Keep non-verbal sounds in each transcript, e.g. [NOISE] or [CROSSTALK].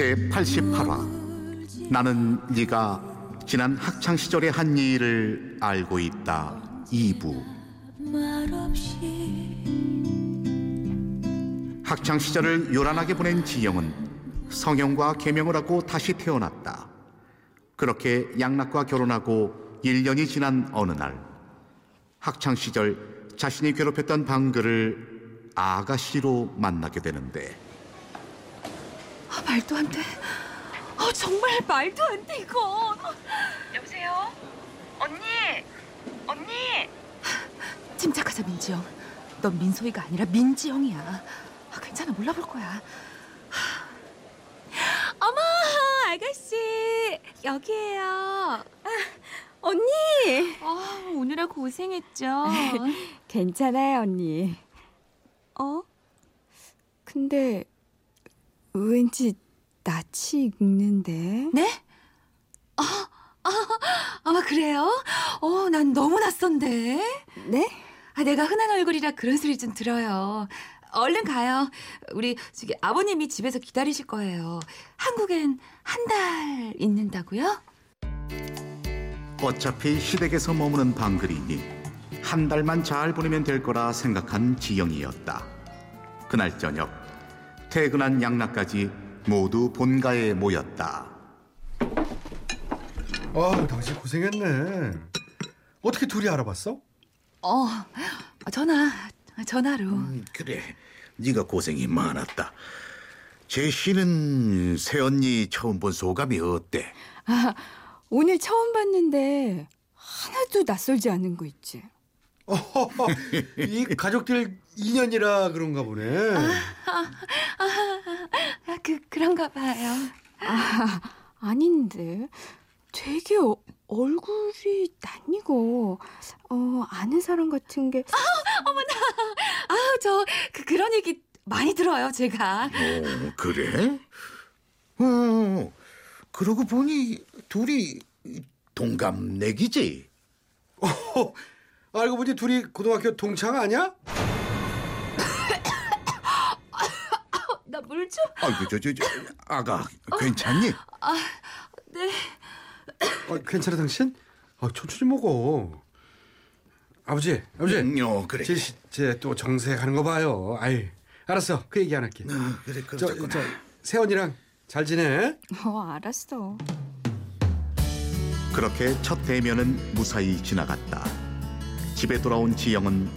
제 88화. 나는 네가 지난 학창 시절의 한 일을 알고 있다. 2부. 학창 시절을 요란하게 보낸 지영은 성형과 개명을 하고 다시 태어났다. 그렇게 양락과 결혼하고 1년이 지난 어느 날 학창 시절 자신이 괴롭혔던 방글을 아가씨로 만나게 되는데 아, 말도 안 돼. 아, 정말 말도 안 돼, 이거. 여보세요? 언니! 언니! 침착하자, 민지영. 넌 민소희가 아니라 민지영이야. 아, 괜찮아, 몰라볼 거야. 어머, 아가씨. 여기에요. 아, 언니! 아, 오느라 고생했죠. [LAUGHS] 괜찮아요, 언니. 어? 근데 왠지 낯이 익는데? 네? 아, 아, 아, 그래요? 어, 난 너무 낯선데. 네? 아, 내가 흔한 얼굴이라 그런 소리 좀 들어요. 얼른 가요. 우리 저기 아버님이 집에서 기다리실 거예요. 한국엔 한 달 있는다고요? 어차피 시댁에서 머무는 방글이니 한 달만 잘 보내면 될 거라 생각한 지영이었다. 그날 저녁 퇴근한 양락까지 모두 본가에 모였다. 아, 당신 고생했네. 어떻게 둘이 알아봤어? 어, 전화, 전화로. 음, 그래, 네가 고생이 많았다. 제시는 새 언니 처음 본 소감이 어때? 아, 오늘 처음 봤는데 하나도 낯설지 않은 거 있지. 어, [LAUGHS] 이 가족들 인연이라 그런가 보네. 아, 그, 그런가 봐요. 아, 아닌데. 되게 어, 얼굴이 낯이고 어, 아는 사람 같은 게 아우, 저, 그, 그런 얘기 많이 들어요, 제가. 어, 그래? 어, 그러고 보니 둘이 동갑내기지? 어, 알고 보니 둘이 고등학교 동창 아니야? 물 좀. 아이고, 저, 저, 저, 아가, 괜찮니? 네. 어, 괜찮아 당신? 아, 천천히 먹어. 아버지, 아버지. 음, 어, 그래. 제시, 쟤또 정색하는 거 봐요. 아이, 알았어. 그 얘기 안 할게. 어, 그래, 저, 그렇구나. 저, 세원이랑 잘 지내? 어, 알았어. 그렇게 첫 대면은 무사히 지나갔다. 집에 돌아온 지영은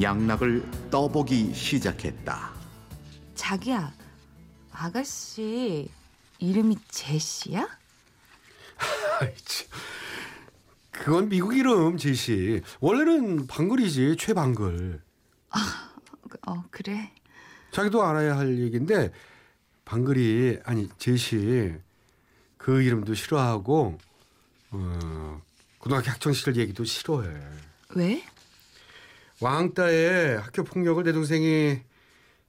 양락을 떠보기 시작했다. 자기야, 아가씨, 이름이 제시야? [LAUGHS] 그건 미국 이름 제시. 원래는 방글이지 최방글. 어, 그래. 자기도 알아야 할 얘기인데 방글이 아니 제시 그 이름도 싫어하고 어, 고등학교 학창 시절 얘기도 싫어해. 왜? 왕따에 학교 폭력을 내 동생이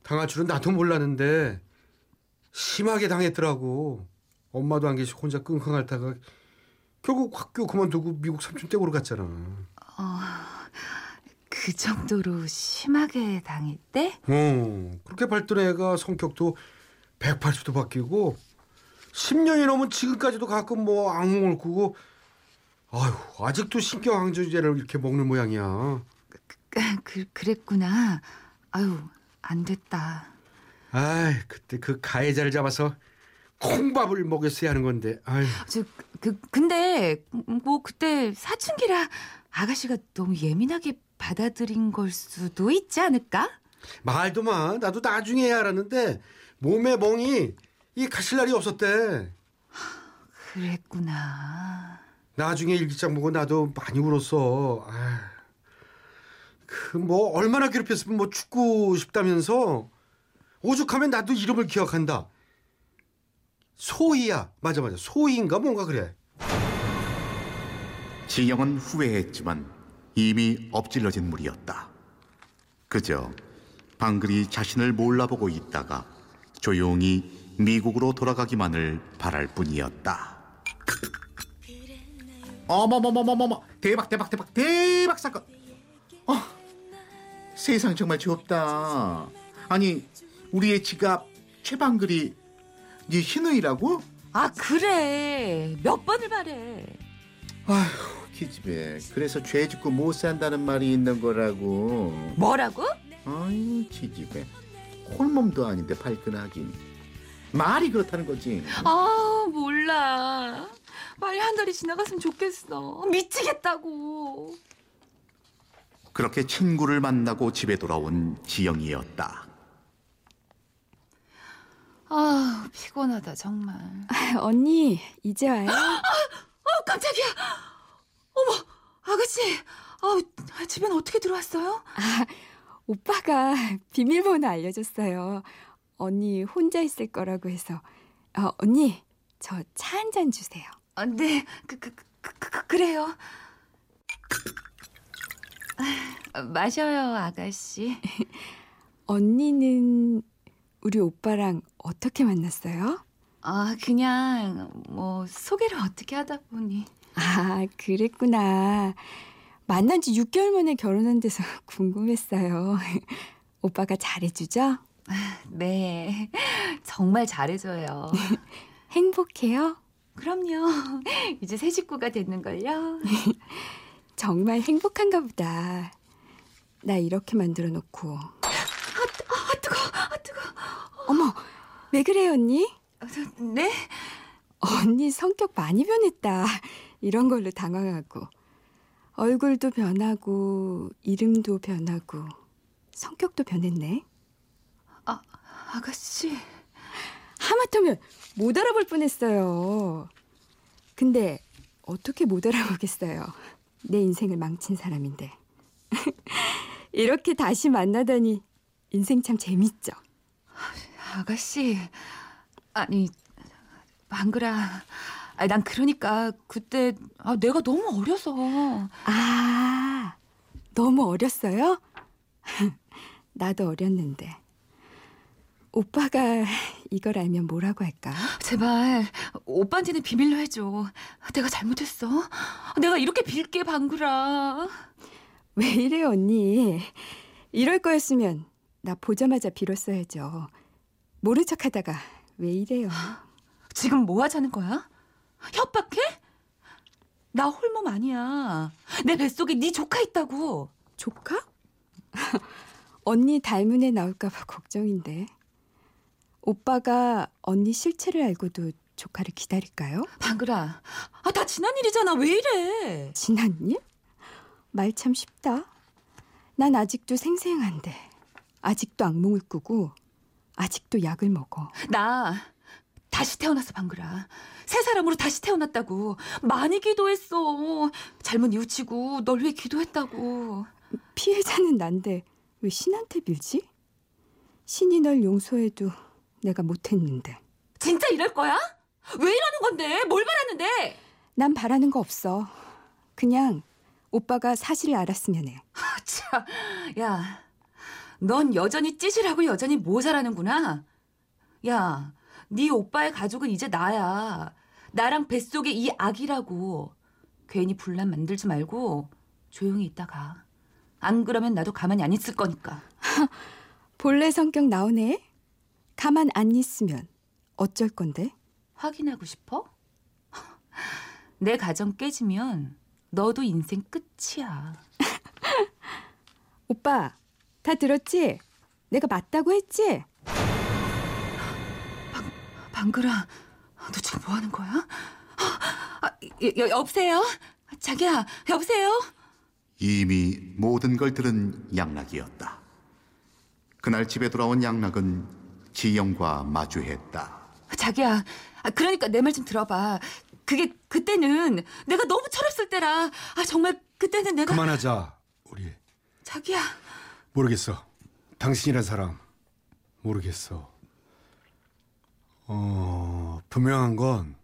당할 줄은 나도 몰랐는데 심하게 당했더라고. 엄마도 안 계시고 혼자 끙끙 앓다가 결국 학교 그만두고 미국 삼촌 댁으로 갔잖아. 그 정도로 심하게 당했대? 어, 그렇게 발전한 애가 성격도 180도 바뀌고 10년이 넘은 지금까지도 가끔 뭐 악몽을 꾸고 아유 아직도 신경항조제를 이렇게 먹는 모양이야. 그, 그랬구나. 아유, 안 됐다. 아이 그때 그 가해자를 잡아서 콩밥을 먹였어야 하는 건데 아유 저, 그, 근데, 뭐, 그때 사춘기라 아가씨가 너무 예민하게 받아들인 걸 수도 있지 않을까? 말도 마 나도 나중에 해야 알았는데 몸에 멍이 이 가실 날이 없었대. 그랬구나. 나중에 일기장 보고 나도 많이 울었어. 그 뭐 얼마나 괴롭혔으면 뭐 죽고 싶다면서 오죽하면 나도 이름을 기억한다. 소희야. 맞아 맞아. 소희인가 뭔가 그래. 지영은 후회했지만 이미 엎질러진 물이었다. 그저 방글이 자신을 몰라보고 있다가 조용히 미국으로 돌아가기만을 바랄 뿐이었다. 어머머머머머머 대박 대박 대박 대박 사건. 어, 세상 정말 좁다. 아니 우리의 지갑 최방글이 네 신우이라고? 아 그래 몇 번을 말해. 아휴 기집애 그래서 죄 짓고 못 산다는 말이 있는 거라고 뭐라고? 아유 기집애 홀몸도 아닌데 발끈하긴 말이 그렇다는 거지 아 몰라. 빨리 한 달이 지나갔으면 좋겠어. 미치겠다고. 그렇게 친구를 만나고 집에 돌아온 지영이었다. 아 피곤하다 정말. 언니, 이제 와요? 어 [GASPS] 깜짝이야. 어머 아가씨. 아 집엔 어떻게 들어왔어요? 오빠가 비밀번호 알려줬어요. 언니 혼자 있을 거라고 해서. 어, 언니, 저 차 한 잔 주세요. 아, 네, 그, 그, 그, 그, 그, 그래요. 아, 마셔요, 아가씨. [LAUGHS] 언니는 우리 오빠랑 어떻게 만났어요? 아, 그냥 뭐 소개를 어떻게 하다 보니. 아, 그랬구나. 만난 지 6개월 만에 결혼한 데서 [LAUGHS] 궁금했어요. 오빠가 잘해주죠? [LAUGHS] 네, 정말 잘해줘요. [LAUGHS] 행복해요? 그럼요. 이제 새 식구가 됐는걸요. 정말 행복한가 보다. 나 이렇게 만들어 놓고. 아, 아. 어머, 왜 그래, 언니? 아, 저, 네? 언니 성격 많이 변했다. 이런 걸로 당황하고. 얼굴도 변하고, 이름도 변하고, 성격도 변했네. 아가씨. 하마터면 못 알아볼 뻔했어요. 근데 어떻게 못 알아보겠어요. 내 인생을 망친 사람인데. [LAUGHS] 이렇게 다시 만나다니 인생 참 재밌죠. 아가씨. 아니, 방글아. 아니, 난 그러니까 그때 아, 내가 너무 어려서. 아, 너무 어렸어요? [LAUGHS] 나도 어렸는데. 오빠가 이걸 알면 뭐라고 할까? 제발 오빠한테는 비밀로 해줘. 내가 잘못했어. 내가 이렇게 빌게 방구라. 왜 이래, 언니? 이럴 거였으면 나 보자마자 빌었어야죠. 모른 척 하다가 왜 이래요? 지금 뭐 하자는 거야? 협박해? 나 홀몸 아니야. 내 뱃속에 네 조카 있다고. 조카? [LAUGHS] 언니 닮은 애 나올까봐 걱정인데. 오빠가 언니 실체를 알고도 조카를 기다릴까요? 방글아, 아, 다 지난 일이잖아. 왜 이래? 지난 일? 말 참 쉽다. 난 아직도 생생한데. 아직도 악몽을 꾸고, 아직도 약을 먹어. 나 다시 태어났어, 방글아. 새 사람으로 다시 태어났다고. 많이 기도했어. 잘못 뉘우치고 널 위해 기도했다고. 피해자는 난데 왜 신한테 빌지? 신이 널 용서해도 내가 못했는데. 진짜 이럴 거야? 왜 이러는 건데? 뭘 바랐는데? 난 바라는 거 없어. 그냥 오빠가 사실을 알았으면 해. 아, 참. 야, 넌 여전히 찌질하고 여전히 모자라는구나. 야, 네 오빠의 가족은 이제 나야. 나랑 뱃속에 이 아기라고. 괜히 분란 만들지 말고 조용히 있다가. 안 그러면 나도 가만히 안 있을 거니까. [LAUGHS] 본래 성격 나오네? 가만 안 있으면 어쩔 건데? 확인하고 싶어? [LAUGHS] 내 가정 깨지면 너도 인생 끝이야. [LAUGHS] 오빠, 다 들었지? 내가 맞다고 했지? 방글아, 너 지금 뭐 하는 거야? 아, 여, 여, 여보세요? 자기야, 여보세요? 이미 모든 걸 들은 양락이었다. 그날 집에 돌아온 양락은 지영과 마주했다. 자기야, 아, 그러니까 내 말 좀 들어봐. 그게 그때는 내가 너무 철없을 때라. 아 정말 그때는 내가 그만하자 우리 자기야. 모르겠어 당신이란 사람 모르겠어 어 분명한 건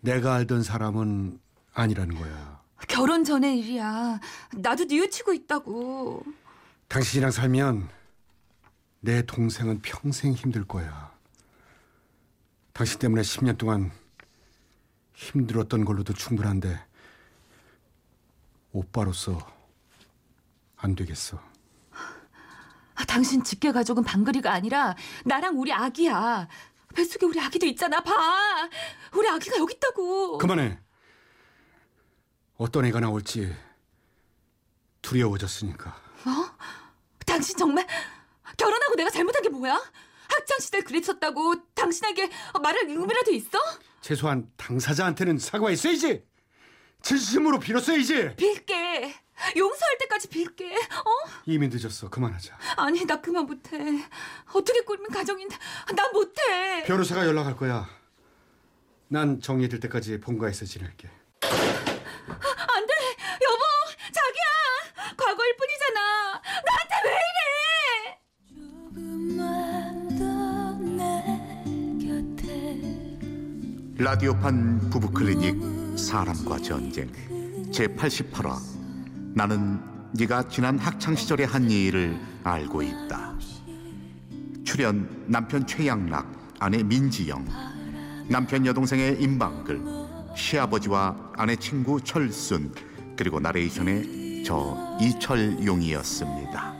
내가 알던 사람은 아니라는 거야 결혼 전의 일이야. 나도 뉘우치고 있다고. 당신이랑 살면 내 동생은 평생 힘들 거야 당신 때문에 10년 동안 힘들었던 걸로도 충분한데 오빠로서 안 되겠어. 아, 당신 직계 가족은 방글이가 아니라 나랑 우리 아기야. 뱃속에 우리 아기도 있잖아. 봐. 우리 아기가 여기 있다고. 그만해. 어떤 애가 나올지 두려워졌으니까. 당신 정말 결혼하고 내가 잘못한 게 뭐야? 학창 시절 그랬었다고 당신에게 말할 의무라도 있어? 최소한 당사자한테는 사과했어야지. 진심으로 빌었어야지. 빌게. 용서할 때까지 빌게. 어? 이미 늦었어. 그만하자. 아니 나 그만 못해. 어떻게 꾸리는 가정인데 난 못해. 변호사가 연락할 거야. 난 정리될 때까지 본가에서 지낼게. 안 돼 여보 자기야 과거일 뿐이잖아. 나한테 왜 이래? 라디오판 부부클리닉 사람과 전쟁 제88화 나는 네가 지난 학창 시절의 한 일을 알고 있다. 출연 남편 최양락 아내 민지영 남편 여동생의 임방글 시아버지와 아내 친구 철순 그리고 나레이션의 저 이철용이었습니다.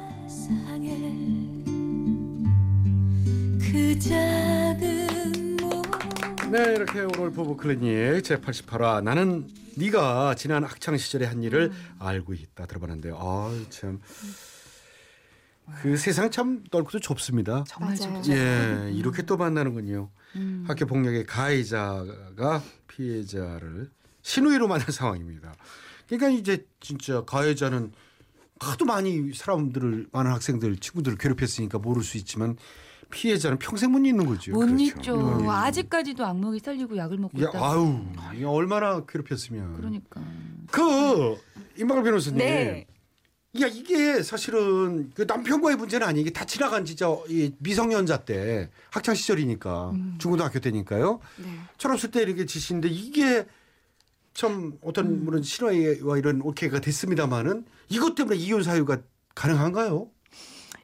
네, 이렇게 오늘 부부 클리닉 제 88화 나는 네가 지난 학창 시절의 한 일을 알고 있다 들어봤는데요. 아, 참. 그 세상 참 넓고도 좁습니다. 정말. 좀 예, 이렇게 또 만나는군요. 음. 학교 폭력의 가해자가 피해자를 신우이로 만난 상황입니다. 그러니까 이제 진짜 가해자는 하도 많이 사람들을 많은 학생들 친구들을 괴롭혔으니까 모를 수 있지만 피해자는 평생 못 잊는 거죠. 못 그렇죠. 잊죠. 예. 아직까지도 악몽이 살리고 약을 먹고 야, 있다. 아우, 얼마나 괴롭혔으면. 그러니까. 그 임박을 변호사님. 네. 야 이게 사실은 그 남편과의 문제는 아니 이게 다 지나간 진짜 이 미성년자 때 학창 시절이니까 중고등학교 때니까요. 네. 철없을 때 이렇게 지시는데 이게 참 어떤 물론 실화와 이런 오케이가 됐습니다마는 이것 때문에 이혼 사유가 가능한가요?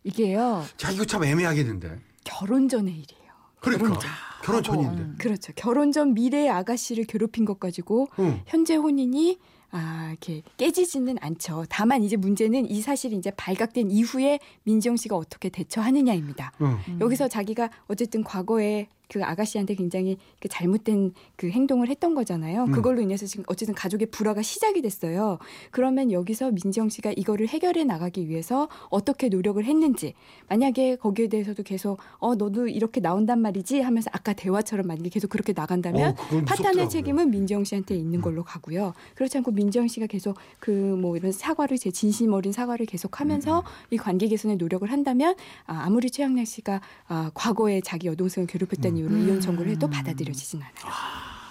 이게요 자 이거 참 애매하겠는데. 결혼 전의 일이에요. 그러니까 결혼 전인데. 음. 그렇죠. 결혼 전 미래의 아가씨를 괴롭힌 것 가지고 응. 현재 혼인이 아, 이렇게 깨지지는 않죠. 다만 이제 문제는 이 사실이 이제 발각된 이후에 민지영 씨가 어떻게 대처하느냐입니다. 응. 음. 여기서 자기가 어쨌든 과거에 그 아가씨한테 굉장히 그 잘못된 그 행동을 했던 거잖아요. 음. 그걸로 인해서 지금 어쨌든 가족의 불화가 시작이 됐어요. 그러면 여기서 민지영 씨가 이거를 해결해 나가기 위해서 어떻게 노력을 했는지 만약에 거기에 대해서도 계속 어 너도 이렇게 나온단 말이지 하면서 아까 대화처럼 만약에 계속 그렇게 나간다면 어, 파탄의. 책임은 민지영 씨한테 있는 걸로 가고요. 그렇지 않고 민지영 씨가 계속 그 뭐 이런 사과를 제 진심 어린 사과를 계속하면서 이 관계 개선에 노력을 한다면 아, 아무리 최양락 씨가 아, 과거에 자기 여동생을 괴롭혔다는 이유로 이혼 청구를 해도 받아들여지진 않아요.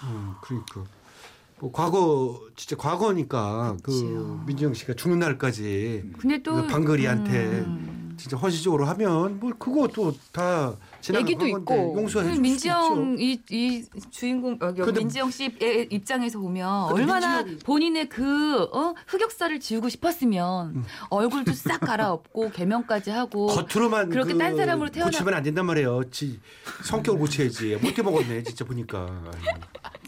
음, 그러니까 뭐 과거 진짜 과거니까 그 그치요. 민지영 씨가 죽는 날까지 근데 또 그 방글이한테 음. 진짜 헌신적으로 하면 뭐 그것도 다 지나간 얘기도 있고. 용서해 있죠. 민지영 이, 이 주인공 어, 여기 근데- 민지영 씨의 입장에서 보면 얼마나 민지영이- 본인의 그 어, 흑역사를 지우고 싶었으면 음. 얼굴도 싹 갈아엎고 [LAUGHS] 개명까지 하고 겉으로만 그렇게 그 딴 사람으로 태어나- 고치면 안 된단 말이에요. 지 성격을 고쳐야지. 못해 먹었네 진짜 보니까.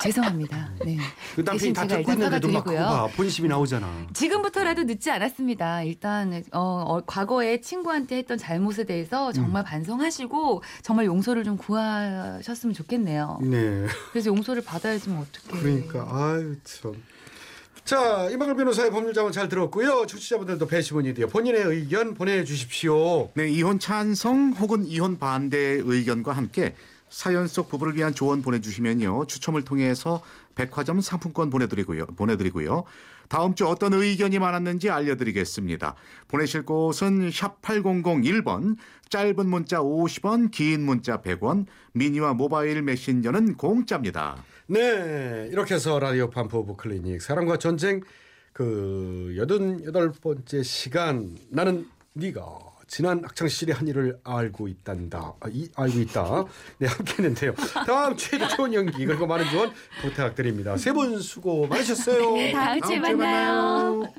죄송합니다. 네. 그 남편이 다 듣고 있는데도 막 그거. 본심이 나오잖아. 지금부터라도 늦지 않았습니다. 일단 어, 어, 과거에 친구한테 했던 잘못에 대해서 정말 반성하시고 정말 용서를 좀 구하셨으면 좋겠네요. 네. 그래서 용서를 받아야지 뭐 어떡해. 그러니까 아유 참. 자 이만걸 변호사의 법률자문 잘 들었고요. 청취자분들도 배시문이 되어 본인의 의견 보내주십시오. 네, 이혼 찬성 혹은 이혼 반대 의견과 함께 사연 속 부부를 위한 조언 보내주시면요 추첨을 통해서 백화점 상품권 보내드리고요. 보내드리고요. 다음 주 어떤 의견이 많았는지 알려드리겠습니다. 보내실 곳은 샵 8001번, 짧은 문자 50원, 긴 문자 100원, 미니와 모바일 메신저는 공짜입니다. 네, 이렇게 해서 라디오 판포브 클리닉 사랑과 전쟁 그 여든 여덟 번째 시간 나는 네가 지난 학창 시절의 한 일을 알고 있단다. 아, 이, 알고 있다. 네, 함께 했는데요. 다음 주에도 좋은 연기 그리고 많은 조언 부탁드립니다. 세 분 수고 많으셨어요. 다음 주에 다음 주에 만나요. 만나요.